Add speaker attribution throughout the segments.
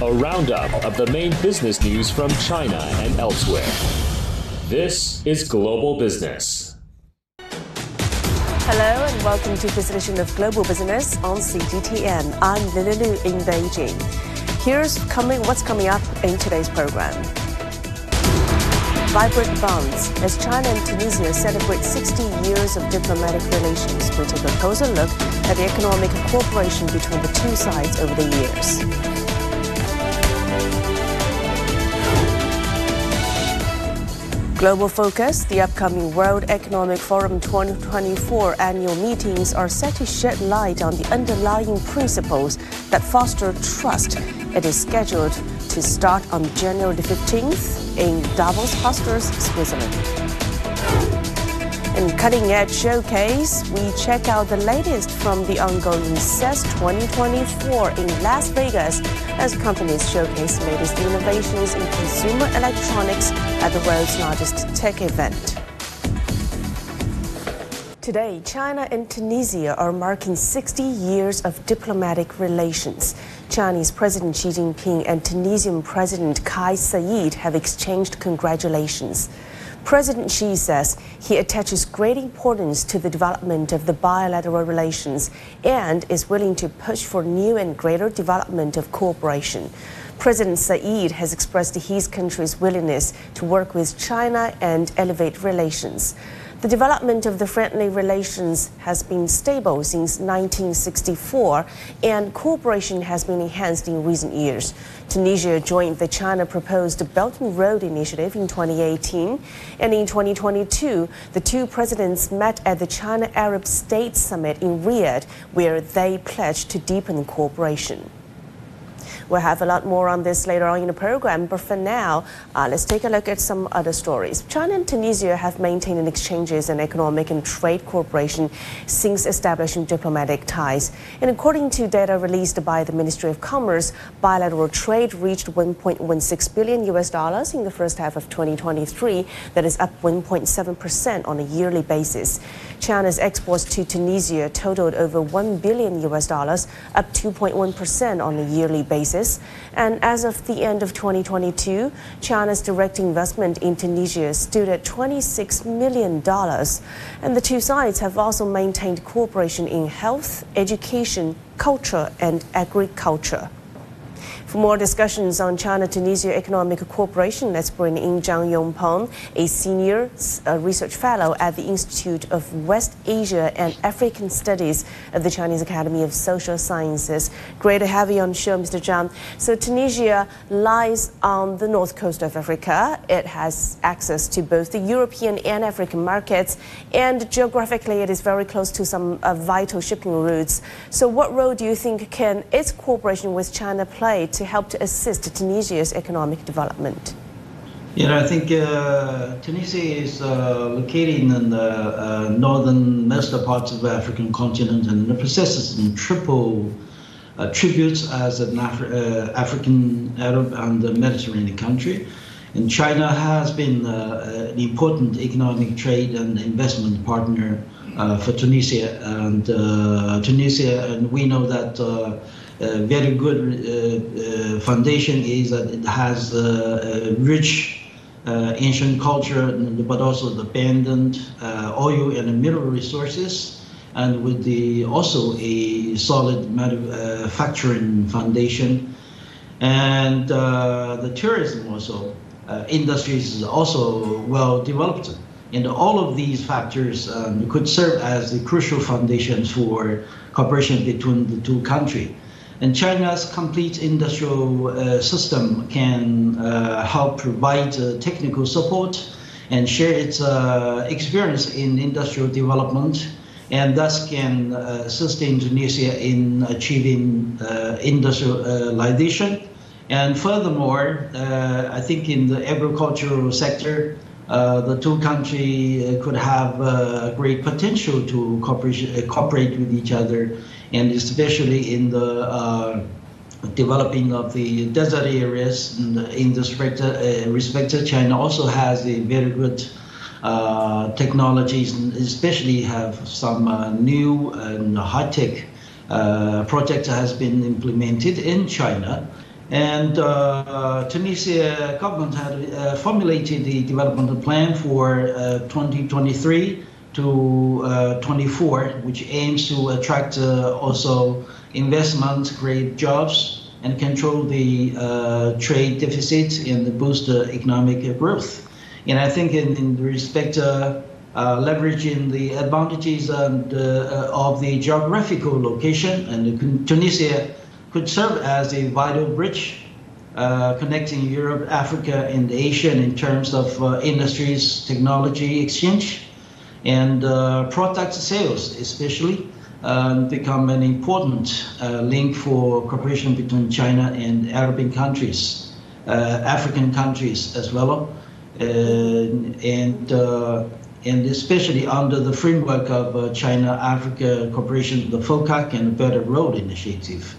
Speaker 1: a roundup of the main business news from China and elsewhere. This is Global Business.
Speaker 2: Hello and welcome to this edition of Global Business on CGTN. I'm Lulu in Beijing. Here's coming what's coming up in today's program. Vibrant bonds as China and Tunisia celebrate 60 years of diplomatic relations. We take a closer look at the economic cooperation between the two sides over the years. Global Focus, the upcoming World Economic Forum 2024 annual meetings are set to shed light on the underlying principles that foster trust. It is scheduled to start on January 15th in Davos, Klosters, Switzerland. In Cutting Edge Showcase, we check out the latest from the ongoing CES 2024 in Las Vegas as companies showcase latest innovations in consumer electronics at the world's largest tech event. Today, China and Tunisia are marking 60 years of diplomatic relations. Chinese President Xi Jinping and Tunisian President Kais Saied have exchanged congratulations. President Xi says he attaches great importance to the development of the bilateral relations and is willing to push for new and greater development of cooperation. President Saied has expressed his country's willingness to work with China and elevate relations. The development of the friendly relations has been stable since 1964, and cooperation has been enhanced in recent years. Tunisia joined the China proposed Belt and Road Initiative in 2018, and in 2022, the two presidents met at the China Arab States Summit in Riyadh, where they pledged to deepen cooperation. We'll have a lot more on this later on in the program, but for now, uh, let's take a look at some other stories. China and Tunisia have maintained exchanges and economic and trade cooperation since establishing diplomatic ties. And according to data released by the Ministry of Commerce, bilateral trade reached 1.16 billion US dollars in the first half of 2023. That is up 1.7% on a yearly basis. China's exports to Tunisia totaled over 1 billion US dollars, up 2.1% on a yearly basis. And as of the end of 2022, China's direct investment in Tunisia stood at 26 million dollars. And the two sides have also maintained cooperation in health, education, culture, and agriculture. For more discussions on China-Tunisia Economic Cooperation, let's bring in Zhang Yongpeng, a senior uh, research fellow at the Institute of West Asia and African Studies of the Chinese Academy of Social Sciences. Great to have you on the show, Mr. Zhang. So Tunisia lies on the north coast of Africa. It has access to both the European and African markets, and geographically, it is very close to some uh, vital shipping routes. So, what role do you think can its cooperation with China play? To help to assist Tunisia's economic development?
Speaker 3: Know, I think uh, Tunisia is uh, located in the uh, northernmost parts of the African continent and it possesses triple uh, tributes as an Afri uh, African, Arab, and a Mediterranean country. And China has been uh, an important economic trade and investment partner for Tunisia. And Tunisia, and we know that uh, very good uh, uh, foundation is that it has a rich ancient culture, but also the abundant oil and mineral resources, and with the also a solid manufacturing foundation, and the tourism also industries is also well developed. And all of these factors um, could serve as the crucial foundations for cooperation between the two countries. And China's complete industrial uh, system can uh, help provide uh, technical support and share its uh, experience in industrial development and thus can uh, assist Indonesia in achieving uh, industrialization. And furthermore, I think in the agricultural sector, the two countries could have a great potential to cooperate, cooperate with each other and especially in the uh, developing of the desert areas in, this respect, uh, China also has a very good uh, technologies, and especially have some uh, new and high-tech uh, project has been implemented in China. And uh, Tunisia government had uh, formulated the development plan for uh, 2023 to uh, 24, which aims to attract uh, also investment, create jobs, and control the uh, trade deficit and boost economic growth. And I think in, in respect leveraging the advantages and, of the geographical location, and Tunisia could serve as a vital bridge uh, connecting Europe, Africa, and Asia in terms of uh, industries, technology exchange, and uh, product sales, especially, um, become an important uh, link for cooperation between China and Arabic countries, uh, African countries as well, and and especially under the framework of China-Africa cooperation, the FOCAC and Belt and Road Initiative.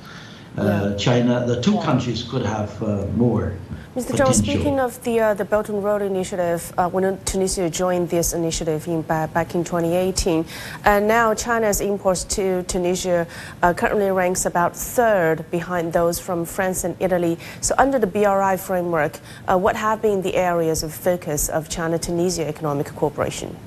Speaker 3: Uh, China, the two countries could have uh, more.
Speaker 2: Mr. Zhang, speaking of the uh, the Belt and Road Initiative, uh, when Tunisia joined this initiative in, back in 2018, and now China's imports to Tunisia uh, currently ranks about third behind those from France and Italy. So, under the BRI framework, uh, what have been the areas of focus of China-Tunisia economic cooperation?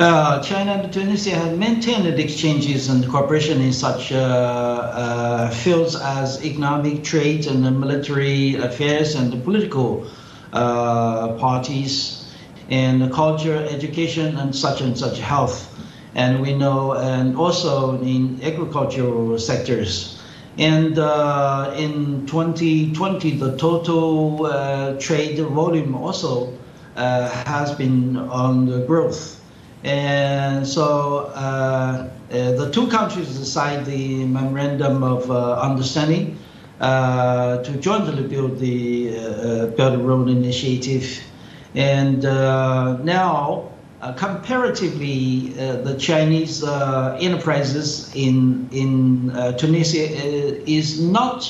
Speaker 3: Uh, China and Tunisia have maintained exchanges and cooperation in such uh, uh, fields as economic, trade, and military affairs and political uh, parties, and culture, education, and such and such health. And we know, and also in agricultural sectors. And uh, in 2020, the total trade volume also has been on the growth. And so uh, uh, the two countries signed the memorandum of uh, understanding to jointly build the Belt and Road Initiative. And now, comparatively, the Chinese enterprises in in Tunisia is not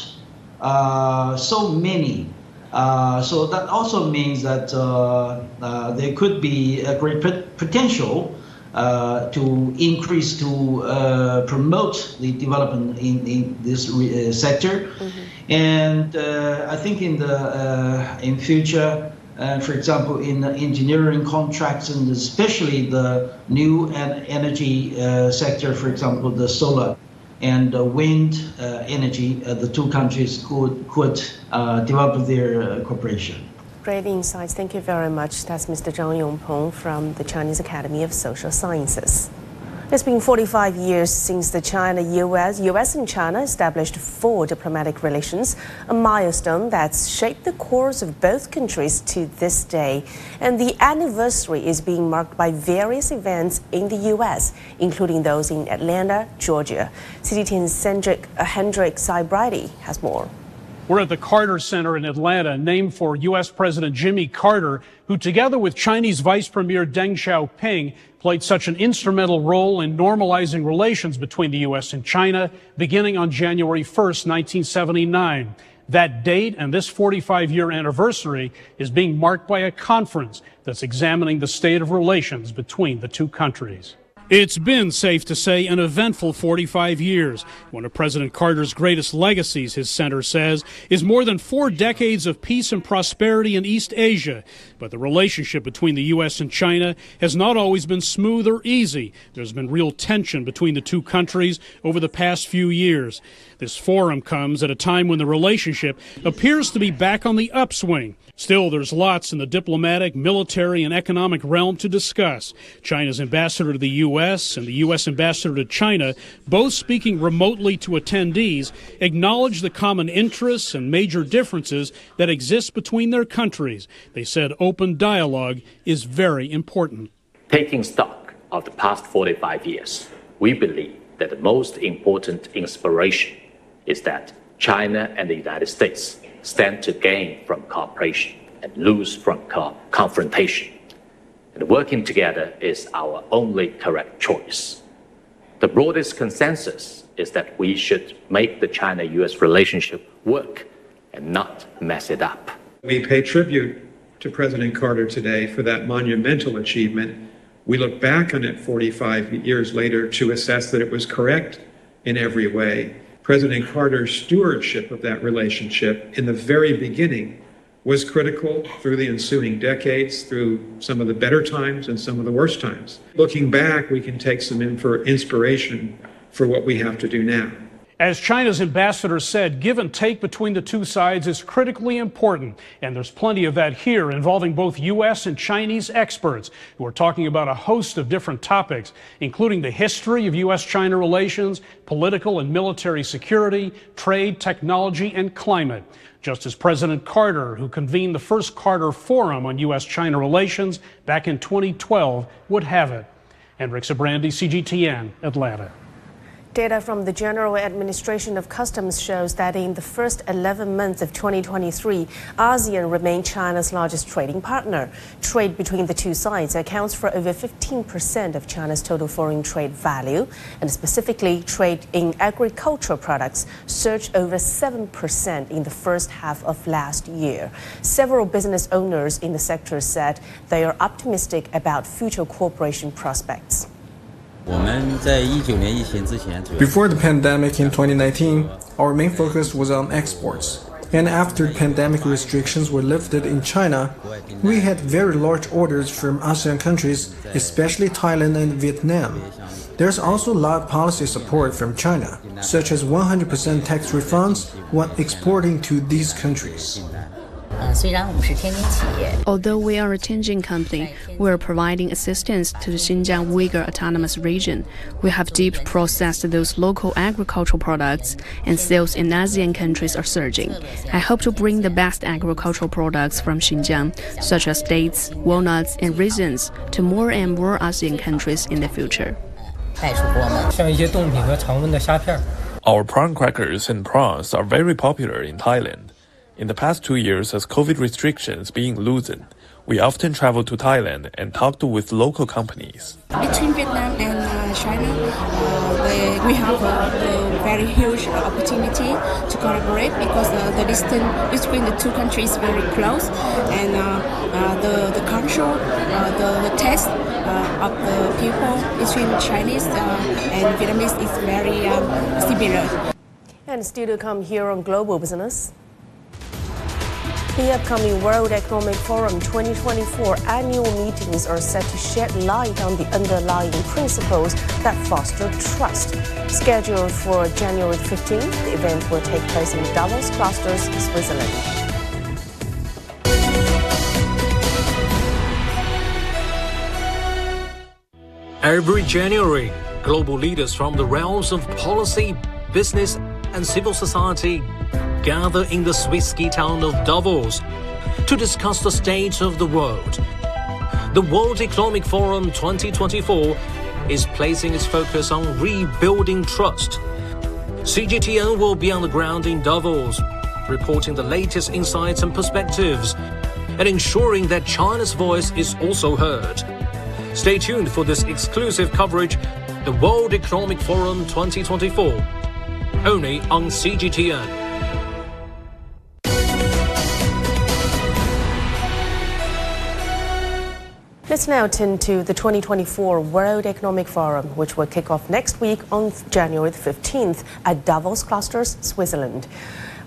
Speaker 3: so many uh, so that also means that uh, uh, there could be a great potential uh, to increase to uh, promote the development in, in this uh, sector. Mm-hmm. And I think in the in future, for example, in engineering contracts and especially the new energy sector, for example, the solar and wind uh, energy, uh, the two countries could, could uh, develop their cooperation.
Speaker 2: Great insights. Thank you very much. That's Mr. Zhang Yongpeng from the Chinese Academy of Social Sciences. It's been 45 years since the China US, US and China established full diplomatic relations, a milestone that's shaped the course of both countries to this day. And the anniversary is being marked by various events in the US, including those in Atlanta, Georgia. Uh, Hendrik Sybrandy has more.
Speaker 4: We're at the Carter Center in Atlanta, named for U.S. President Jimmy Carter, who together with Chinese Vice Premier Deng Xiaoping played such an instrumental role in normalizing relations between the U.S. and China beginning on January 1st, 1979. That date and this 45 year anniversary is being marked by a conference that's examining the state of relations between the two countries. It's been, safe to say, an eventful 45 years. One of President Carter's greatest legacies, his center says, is more than four decades of peace and prosperity in East Asia. But the relationship between the U.S. and China has not always been smooth or easy. There's been real tension between the two countries over the past few years. This forum comes at a time when the relationship appears to be back on the upswing. Still, there's lots in the diplomatic, military, and economic realm to discuss. China's ambassador to the U.S. and the U.S. ambassador to China, both speaking remotely to attendees, acknowledged the common interests and major differences that exist between their countries. They said open dialogue is very important.
Speaker 5: Taking stock of the past 45 years, we believe that the most important inspiration is that China and the United States stand to gain from cooperation and lose from co- confrontation. And working together is our only correct choice. The broadest consensus is that we should make the China US relationship work and not mess it up.
Speaker 6: We pay tribute to President Carter today for that monumental achievement. We look back on it 45 years later to assess that it was correct in every way President Carter's stewardship of that relationship in the very beginning was critical through the ensuing decades, through some of the better times and some of the worst times. Looking back, we can take some in inspiration for what we have to do now.
Speaker 4: As China's ambassador said, give and take between the two sides is critically important. And there's plenty of that here involving both U.S. and Chinese experts who are talking about a host of different topics, including the history of U.S. China relations, political and military security, trade, technology, and climate. Just as President Carter, who convened the first Carter Forum on U.S. China relations back in 2012, would have it. Hendrik Sybrandy, CGTN, Atlanta.
Speaker 2: Data from the General Administration of Customs shows that in the first 11 months of 2023, ASEAN remained China's largest trading partner. Trade between the two sides accounts for over 15% of China's total foreign trade value, and specifically, trade in agricultural products surged over 7% in the first half of last year. Several business owners in the sector said they are optimistic about future cooperation prospects.
Speaker 7: Before the pandemic in 2019, our main focus was on exports. And after pandemic restrictions were lifted in China, we had very large orders from ASEAN countries, especially Thailand and Vietnam. There's also a lot of policy support from China, such as 100% tax refunds when exporting to these countries.
Speaker 8: Although we are a Tianjin company, we are providing assistance to the Xinjiang Uyghur Autonomous Region. We have deep processed those local agricultural products, and sales in ASEAN countries are surging. I hope to bring the best agricultural products from Xinjiang, such as dates, walnuts, and raisins, to more and more ASEAN countries in the future.
Speaker 9: Our prawn crackers and prawns are very popular in Thailand. In the past two years, as COVID restrictions being loosened, we often travel to Thailand and talk to with local companies.
Speaker 10: Between Vietnam and uh, China, uh, we have a, a, very huge opportunity to collaborate because uh, the distance between the two countries is very close, and uh, uh, the the culture, uh, the, the taste of the people between Chinese and Vietnamese is very um, similar.
Speaker 2: And still to come here on Global Business. The upcoming World Economic Forum 2024 annual meetings are set to shed light on the underlying principles that foster trust. Scheduled for January 15th, the event will take place in Davos Klosters, Switzerland.
Speaker 11: Every January, global leaders from the realms of policy, business, and civil society gather in the Swiss ski town of Davos to discuss the state of the world. The World Economic Forum 2024 is placing its focus on rebuilding trust. CGTN will be on the ground in Davos, reporting the latest insights and perspectives, and ensuring that China's voice is also heard. Stay tuned for this exclusive coverage, the World Economic Forum 2024, only on CGTN.
Speaker 2: Let's now turn to the 2024 World Economic Forum, which will kick off next week on January 15th at Davos Klosters, Switzerland.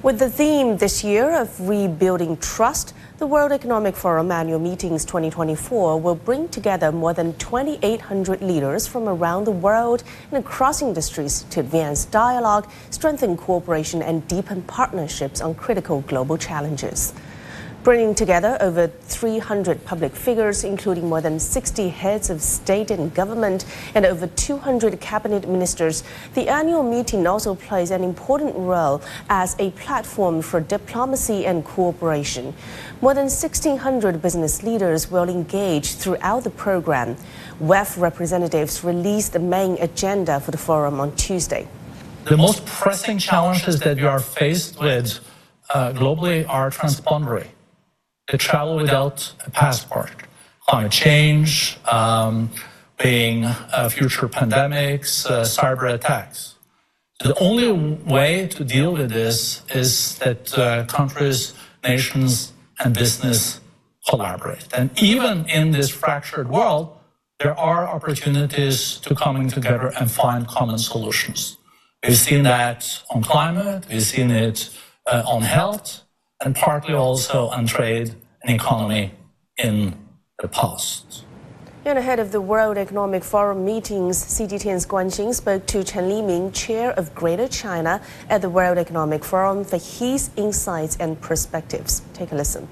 Speaker 2: With the theme this year of rebuilding trust, the World Economic Forum annual meetings 2024 will bring together more than 2,800 leaders from around the world and across industries to advance dialogue, strengthen cooperation, and deepen partnerships on critical global challenges bringing together over 300 public figures, including more than 60 heads of state and government and over 200 cabinet ministers. The annual meeting also plays an important role as a platform for diplomacy and cooperation. More than 1,600 business leaders will engage throughout the program. WEF representatives released the main agenda for the forum on Tuesday.
Speaker 12: The most pressing challenges that we are faced with uh, globally are transboundary to travel without a passport. Climate change, um, being uh, future pandemics, uh, cyber attacks. The only way to deal with this is that uh, countries, nations, and business collaborate. And even in this fractured world, there are opportunities to coming together and find common solutions. We've seen that on climate, we've seen it uh, on health, and partly also on trade and economy in the past.
Speaker 2: And ahead of the World Economic Forum meetings, CGTN's Guan Xing spoke to Chen Liming, chair of Greater China at the World Economic Forum, for his insights and perspectives. Take a listen.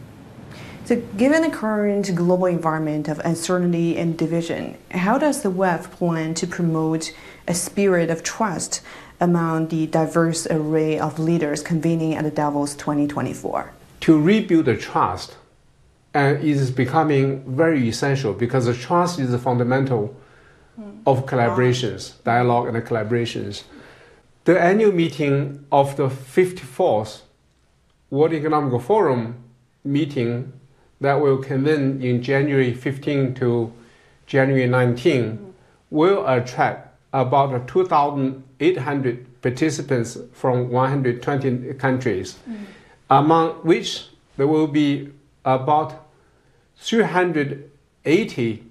Speaker 13: So, given the current global environment of uncertainty and division, how does the WEF plan to promote a spirit of trust among the diverse array of leaders convening at the Davos 2024?
Speaker 14: To rebuild the trust and it is becoming very essential because the trust is the fundamental hmm. of collaborations, dialogue and collaborations. The annual meeting of the 54th World Economic Forum meeting that will convene in January 15 to January 19 hmm. will attract about 2,800 participants from 120 countries, among which there will be about 380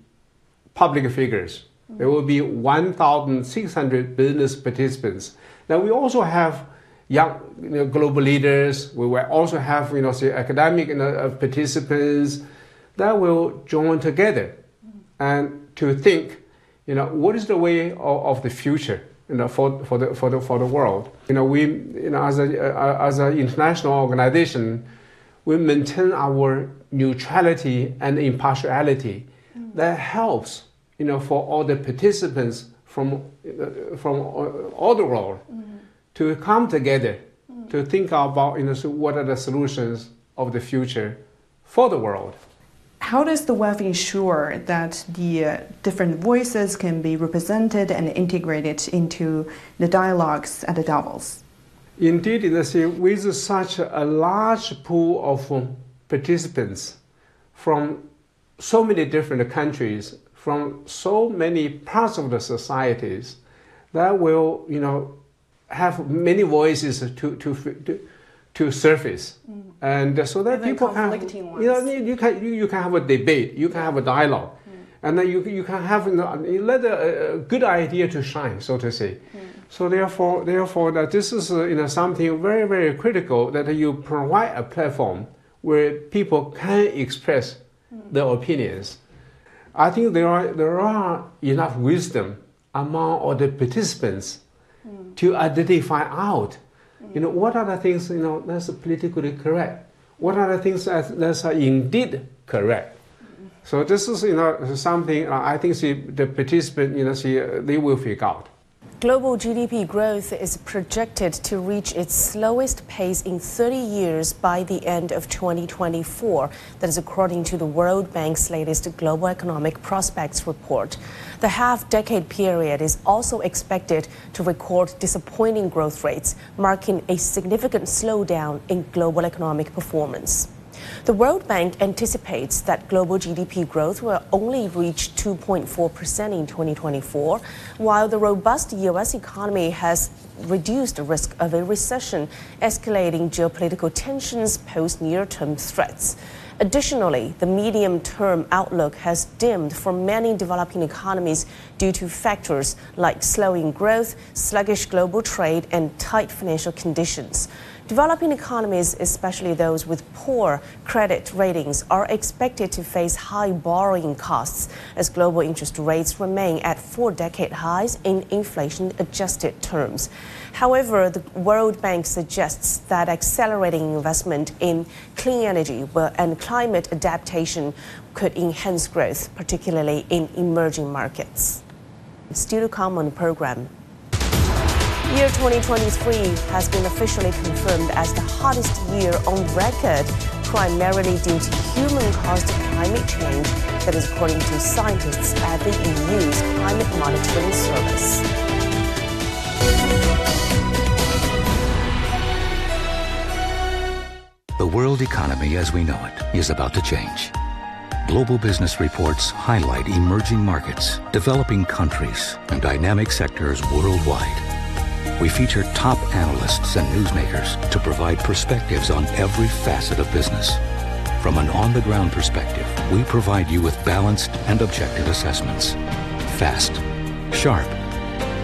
Speaker 14: public figures. There will be 1,600 business participants. Now we also have young you know, global leaders. We will also have you know say academic you know, uh, participants that will join together and to think, you know, what is the way of, of the future, you know, for, for the for the for the world. You know, we you know as a uh, as an international organization, we maintain our neutrality and impartiality mm. that helps you know for all the participants from uh, from all the world mm. to come together mm. to think about you know what are the solutions of the future for the world
Speaker 13: how does the WEF ensure that the uh, different voices can be represented and integrated into the dialogues at the Davos?
Speaker 14: Indeed, with such a large pool of um, participants from so many different countries, from so many parts of the societies, that will, you know, have many voices to, to, to, to surface. Mm. And so that people can, you know, you can, you, you can have a debate, you can have a dialogue. Mm. And then you, you can have, you, know, you let a, a, good idea to shine, so to say. Mm. So therefore, therefore that this is uh, you know, something very, very critical that you provide a platform where people can express their opinions. I think there are, there are enough wisdom among all the participants mm. to identify out, you know, what are the things, you know, that's politically correct? What are the things that, that's indeed correct? So this is, you know, something uh, I think see, the participant, you know, see, uh, they will figure out.
Speaker 2: Global GDP growth is projected to reach its slowest pace in 30 years by the end of 2024. That is according to the World Bank's latest Global Economic Prospects report. The half decade period is also expected to record disappointing growth rates, marking a significant slowdown in global economic performance. The World Bank anticipates that global GDP growth will only reach 2.4% in 2024, while the robust U.S. economy has reduced the risk of a recession, escalating geopolitical tensions pose near term threats. Additionally, the medium term outlook has dimmed for many developing economies due to factors like slowing growth, sluggish global trade, and tight financial conditions. Developing economies, especially those with poor credit ratings, are expected to face high borrowing costs as global interest rates remain at four decade highs in inflation adjusted terms. However, the World Bank suggests that accelerating investment in clean energy and climate adaptation could enhance growth, particularly in emerging markets. Still to come on the program. Year 2023 has been officially confirmed as the hottest year on record, primarily due to human-caused climate change. That is according to scientists at the EU's Climate Monitoring Service.
Speaker 15: The world economy as we know it is about to change. Global business reports highlight emerging markets, developing countries, and dynamic sectors worldwide. We feature top analysts and newsmakers to provide perspectives on every facet of business. From an on-the-ground perspective, we provide you with balanced and objective assessments. Fast, sharp,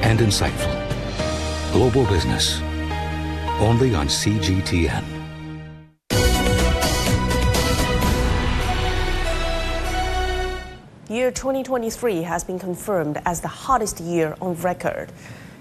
Speaker 15: and insightful. Global Business. Only on CGTN.
Speaker 2: Year 2023 has been confirmed as the hottest year on record.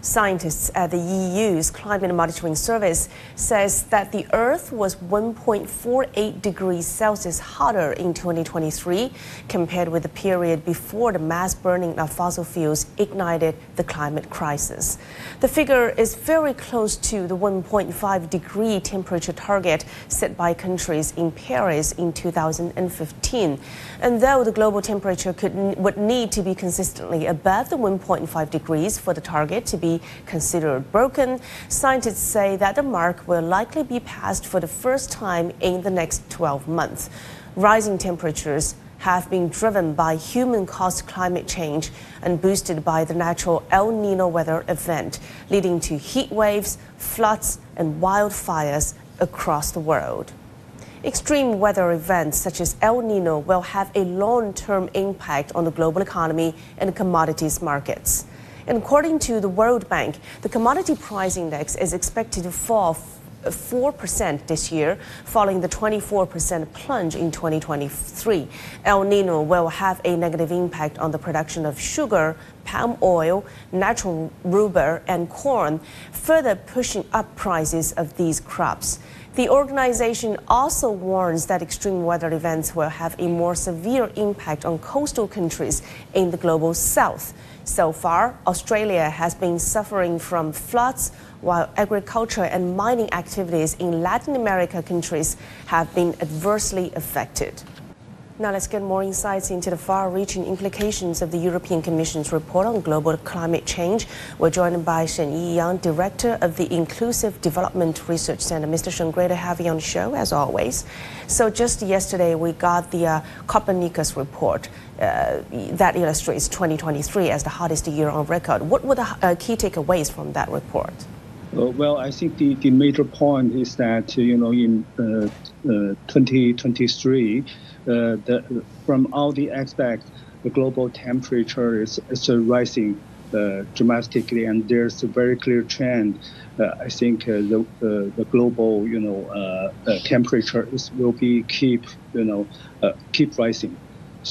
Speaker 2: Scientists at the EU's Climate Monitoring Service says that the Earth was 1.48 degrees Celsius hotter in 2023 compared with the period before the mass burning of fossil fuels ignited the climate crisis. The figure is very close to the 1.5 degree temperature target set by countries in Paris in 2015. And though the global temperature could would need to be consistently above the 1.5 degrees for the target to be be considered broken, scientists say that the mark will likely be passed for the first time in the next 12 months. Rising temperatures have been driven by human caused climate change and boosted by the natural El Nino weather event, leading to heat waves, floods, and wildfires across the world. Extreme weather events such as El Nino will have a long term impact on the global economy and commodities markets. And according to the World Bank, the commodity price index is expected to fall 4% this year, following the 24% plunge in 2023. El Nino will have a negative impact on the production of sugar, palm oil, natural rubber, and corn, further pushing up prices of these crops. The organization also warns that extreme weather events will have a more severe impact on coastal countries in the global south. So far, Australia has been suffering from floods, while agriculture and mining activities in Latin America countries have been adversely affected. Now let's get more insights into the far-reaching implications of the European Commission's report on global climate change. We're joined by Shen Yiyang, Director of the Inclusive Development Research Center. Mr. Shen, great to have you on the show, as always. So just yesterday, we got the uh, Copernicus report uh, that illustrates 2023 as the hottest year on record. What were the uh, key takeaways from that report?
Speaker 16: Uh, well, I think the, the major point is that, you know, in uh, uh, 2023, uh, the, from all the aspects, the global temperature is, is rising uh, dramatically, and there's a very clear trend. Uh, I think uh, the, uh, the global, you know, uh, temperature is, will be keep, you know, keep rising.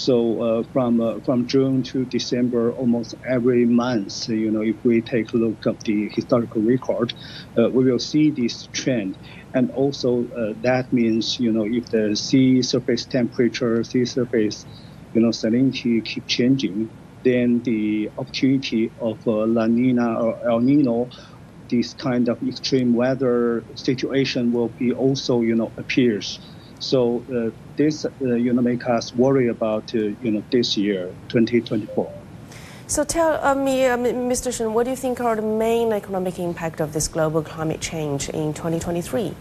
Speaker 16: So from from June to December, almost every month, you know, if we take a look at the historical record, we will see this trend and also uh, that means you know if the sea surface temperature, sea surface, you know salinity keep changing, then the opportunity of uh, La Nina or El Nino, this kind of extreme weather situation will be also you know appears. So uh, this uh, you know make us worry about uh, you know this year 2024.
Speaker 2: So tell uh, me, uh, Mr. Shen, what do you think are the main economic impact of this global climate change in 2023?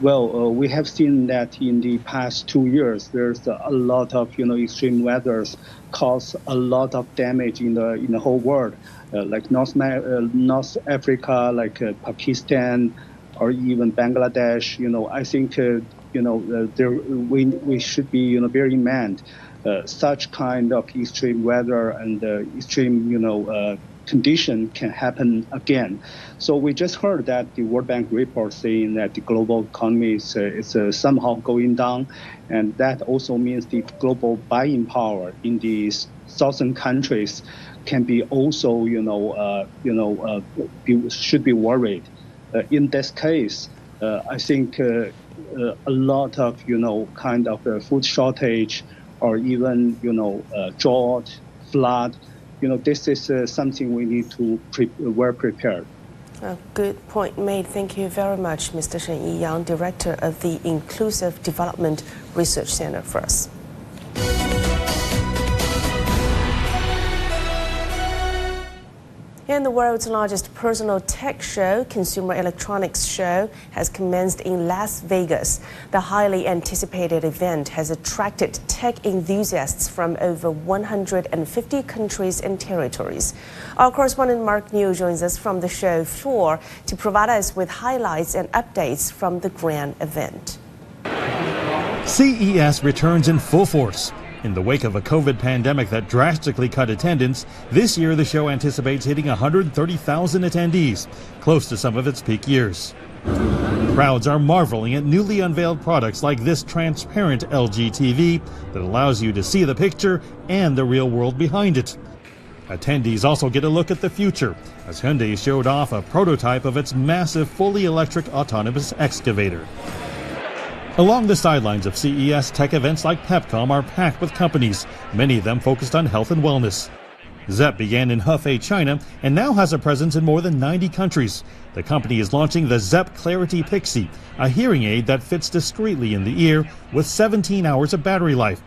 Speaker 16: Well, uh, we have seen that in the past two years, there's a lot of you know extreme weathers cause a lot of damage in the in the whole world, uh, like North uh, North Africa, like uh, Pakistan, or even Bangladesh. You know, I think uh, you know there we we should be you know bearing in mind uh, such kind of extreme weather and uh, extreme, you know, uh, condition can happen again. So we just heard that the World Bank report saying that the global economy is, uh, is uh, somehow going down, and that also means the global buying power in these southern countries can be also, you know, uh, you know, be, should be worried. in this case, I think a lot of, you know, kind of food shortage or even you know uh, drought, flood. You know, this is uh, something we need to pre- well prepared.
Speaker 2: A good point made. Thank you very much, Mr. Shen Yiyang, Director of the Inclusive Development Research Center for us. The world's largest personal tech show, Consumer Electronics Show, has commenced in Las Vegas. The highly anticipated event has attracted tech enthusiasts from over 150 countries and territories. Our correspondent Mark Niu joins us from the show floor to provide us with highlights and updates from the grand event.
Speaker 17: CES returns in full force In the wake of a COVID pandemic that drastically cut attendance, this year the show anticipates hitting 130,000 attendees, close to some of its peak years. Crowds are marveling at newly unveiled products like this transparent LG TV that allows you to see the picture and the real world behind it. Attendees also get a look at the future as Hyundai showed off a prototype of its massive fully electric autonomous excavator. Along the sidelines of CES, tech events like Pepcom are packed with companies, many of them focused on health and wellness. Zepp began in Hefei, China, and now has a presence in more than 90 countries. The company is launching the Zepp Clarity Pixie, a hearing aid that fits discreetly in the ear with 17 hours of battery life.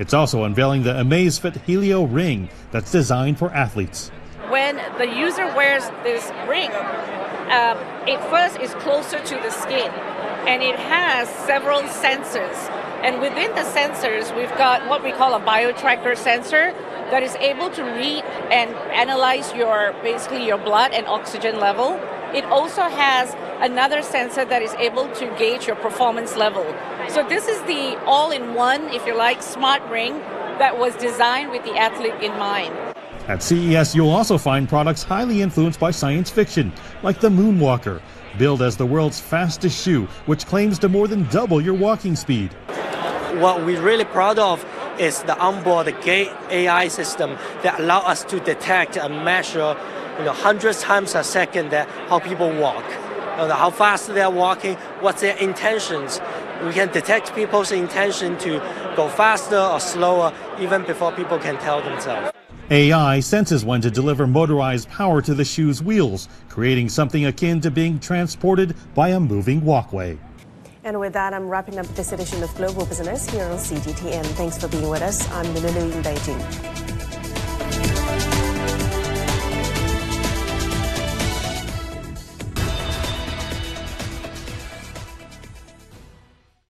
Speaker 17: It's also unveiling the Amazfit Helio Ring that's designed for athletes.
Speaker 18: When the user wears this ring, um, it first is closer to the skin and it has several sensors. And within the sensors, we've got what we call a BioTracker sensor that is able to read and analyze your basically your blood and oxygen level. It also has another sensor that is able to gauge your performance level. So this is the all-in-one, if you like, smart ring that was designed with the athlete in mind.
Speaker 17: At CES, you'll also find products highly influenced by science fiction, like the Moonwalker, billed as the world's fastest shoe, which claims to more than double your walking speed.
Speaker 19: What we're really proud of is the onboard gait AI system that allow us to detect and measure you know, hundreds times a second how people walk how fast they are walking, what's their intentions. We can detect people's intention to go faster or slower even before people can tell themselves.
Speaker 17: AI senses when to deliver motorized power to the shoe's wheels, creating something akin to being transported by a moving walkway.
Speaker 2: And with that, I'm wrapping up this edition of Global Business here on CGTN. Thanks for being with us. I'm Lulu in Beijing.